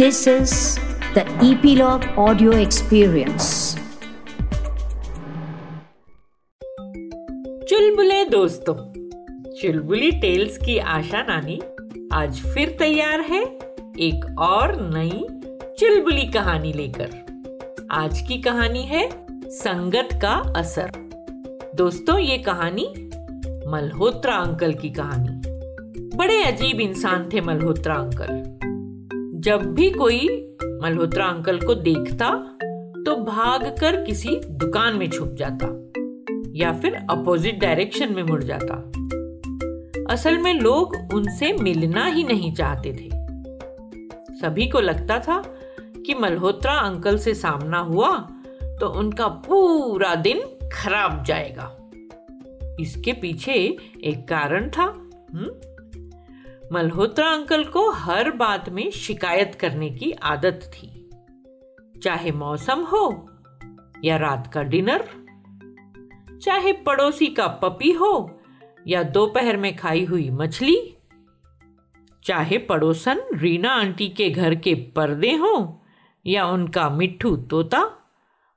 This is the Epilogue Audio Experience. चुलबुले दोस्तों, चुलबुली tales की आशा नानी आज फिर तैयार है एक और नई चुलबुली कहानी लेकर। आज की कहानी है संगत का असर। दोस्तों, ये कहानी मल्होत्रा अंकल की कहानी। बड़े अजीब इंसान थे मल्होत्रा अंकल। जब भी कोई मल्होत्रा अंकल को देखता तो भागकर किसी दुकान में छुप जाता, या फिर अपोजिट डायरेक्शन में मुड़ जाता। असल में लोग उनसे मिलना ही नहीं चाहते थे। सभी को लगता था कि मल्होत्रा अंकल से सामना हुआ तो उनका पूरा दिन खराब जाएगा। इसके पीछे एक कारण था हुँ? मल्होत्रा अंकल को हर बात में शिकायत करने की आदत थी। चाहे मौसम हो या रात का डिनर, चाहे पड़ोसी का पपी हो या दोपहर में खाई हुई मछली, चाहे पड़ोसन रीना आंटी के घर के पर्दे हो या उनका मिट्ठू तोता,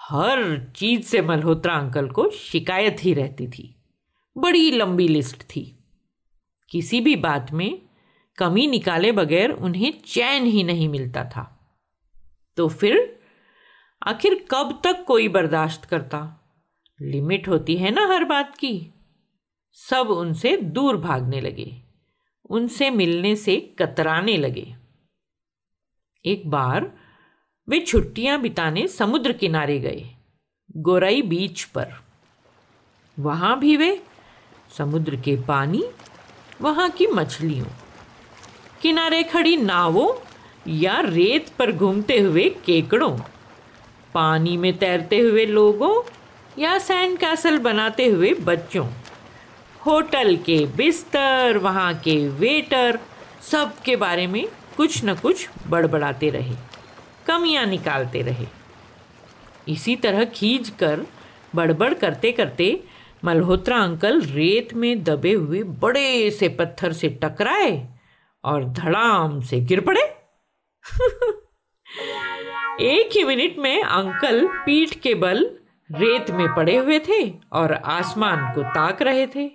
हर चीज़ से मल्होत्रा अंकल को शिकायत ही रहती थी। बड़ी लंबी लिस्ट थी। किसी भी बात में कमी निकाले बगैर उन्हें चैन ही नहीं मिलता था। तो फिर, आखिर कब तक कोई बर्दाश्त करता? लिमिट होती है ना हर बात की। सब उनसे दूर भागने लगे। उनसे मिलने से कतराने लगे। एक बार, वे छुट्टियाँ बिताने समुद्र किनारे गए, गोराई बीच पर। वहाँ भी वे, समुद्र के पानी, वहाँ की मछलियों। किनारे खड़ी नावों या रेत पर घूमते हुए केकड़ों, पानी में तैरते हुए लोगों या सैंड कैसल बनाते हुए बच्चों, होटल के बिस्तर, वहाँ के वेटर सब के बारे में कुछ न कुछ बड़बड़ाते रहे, कमियाँ निकालते रहे। इसी तरह खींच कर बड़बड़ करते करते मल्होत्रा अंकल रेत में दबे हुए बड़े से पत्थर से टकराए। और धड़ाम से गिर पड़े। एक ही मिनट में अंकल पीठ के बल रेत में पड़े हुए थे और आसमान को ताक रहे थे।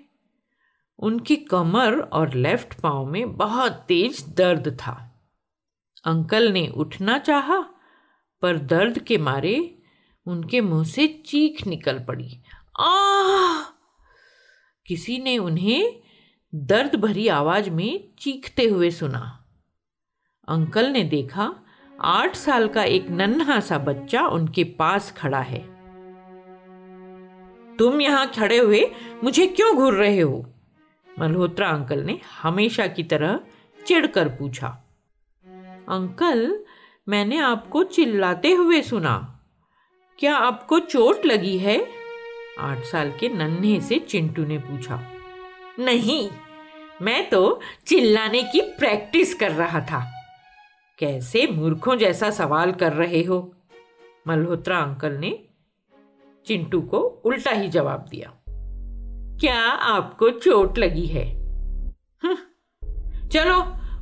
उनकी कमर और लेफ़्ट पाँव में बहुत तेज दर्द था। अंकल ने उठना चाहा, पर दर्द के मारे उनके मुँह से चीख निकल पड़ी। आ किसी ने उन्हें दर्द भरी आवाज़ में चीखते हुए सुना। अंकल ने देखा, आठ साल का एक नन्हा सा बच्चा उनके पास खड़ा है। तुम यहाँ खड़े हुए मुझे क्यों घूर रहे हो? मल्होत्रा अंकल ने हमेशा की तरह चिढ़कर पूछा। अंकल, मैंने आपको चिल्लाते हुए सुना। क्या आपको चोट लगी है? आठ साल के नन्हे से चिंटू ने पूछा। नहीं मैं तो चिल्लाने की प्रैक्टिस कर रहा था। कैसे मूर्खों जैसा सवाल कर रहे हो? मल्होत्रा अंकल ने चिंटू को उल्टा ही जवाब दिया। क्या आपको चोट लगी है? हम्म, चलो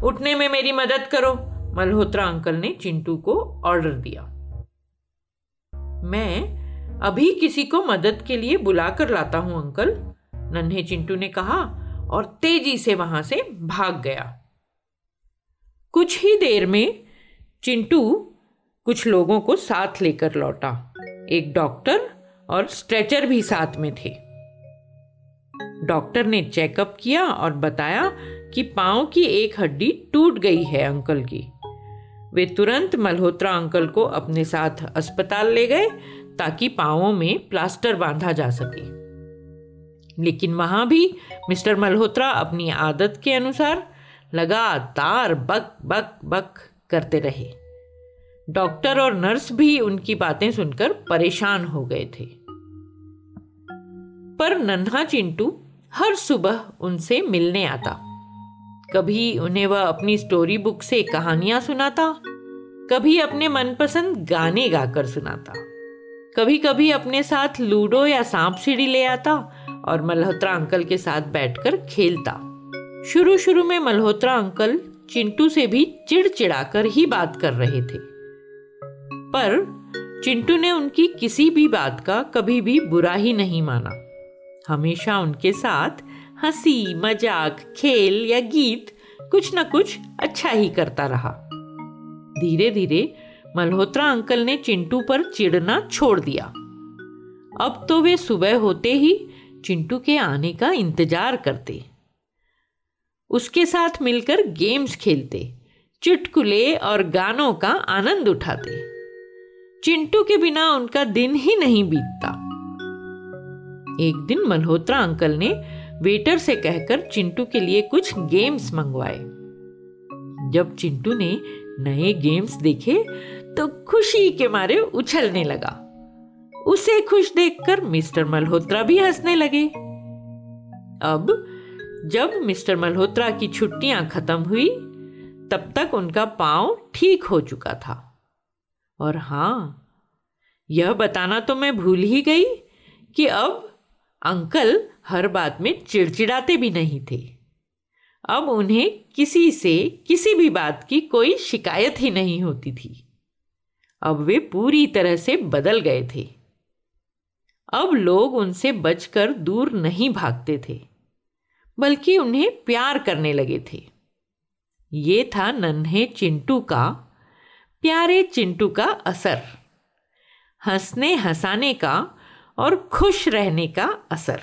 उठने में मेरी मदद करो मल्होत्रा अंकल ने चिंटू को ऑर्डर दिया। मैं अभी किसी को मदद के लिए बुलाकर लाता हूँ अंकल। नन्हे चिंटू ने कहा और तेज़ी से वहाँ से भाग गया। कुछ ही देर में चिंटू कुछ लोगों को साथ लेकर लौटा। एक डॉक्टर और स्ट्रेचर भी साथ में थे। डॉक्टर ने चेकअप किया और बताया कि पाँव की एक हड्डी टूट गई है अंकल की। वे तुरंत मल्होत्रा अंकल को अपने साथ अस्पताल ले गए ताकि पांवों में प्लास्टर बांधा जा सके। लेकिन वहाँ भी मिस्टर मल्होत्रा अपनी आदत के अनुसार लगातार बक बक बक करते रहे। डॉक्टर और नर्स भी उनकी बातें सुनकर परेशान हो गए थे। पर नन्हा चिंटू हर सुबह उनसे मिलने आता। कभी उन्हें वह अपनी स्टोरी बुक से कहानियाँ सुनाता, कभी अपने मनपसंद गाने गाकर सुनाता कभी कभी अपने साथ लूडो या सांप सीढ़ी ले आता और मल्होत्रा अंकल के साथ बैठकर खेलता। शुरू शुरू में मल्होत्रा अंकल चिंटू से भी चिड़चिड़ाकर ही बात कर रहे थे। पर चिंटू ने उनकी किसी भी बात का कभी भी बुरा ही नहीं माना। हमेशा उनके साथ हँसी, मज़ाक, खेल या गीत कुछ न कुछ अच्छा ही करता रहा। धीरे धीरे मल्होत्रा अंकल ने चिंटू पर चिड़ना छोड़ दिया। अब तो वे सुबह होते ही चिंटू के आने का इंतज़ार करते। उसके साथ मिलकर गेम्स खेलते, चुटकुले और गानों का आनंद उठाते। चिंटू के बिना उनका दिन ही नहीं बीतता। एक दिन मल्होत्रा अंकल ने वेटर से कहकर चिंटू के लिए कुछ गेम्स मंगवाए। जब चिंटू ने नए गेम्स देखे तो खुशी के मारे उछलने लगा। उसे खुश देखकर मिस्टर मल्होत्रा भी हंसने लगे। अब, जब मिस्टर मल्होत्रा की छुट्टियाँ खत्म हुई, तब तक उनका पाँव ठीक हो चुका था। और हाँ, यह बताना तो मैं भूल ही गई कि अब अंकल हर बात में चिड़चिड़ाते भी नहीं थे। अब उन्हें किसी से किसी भी बात की कोई शिकायत ही नहीं होती थी। अब वे पूरी तरह से बदल गए थे। अब लोग उनसे बचकर दूर नहीं भागते थे, बल्कि उन्हें प्यार करने लगे थे। ये था नन्हे चिंटू का, प्यारे चिंटू का असर, हंसने हंसाने का और खुश रहने का असर,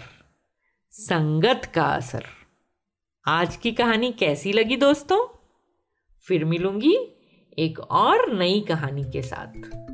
संगत का असर। आज की कहानी कैसी लगी दोस्तों? फिर मिलूँगी एक और नई कहानी के साथ।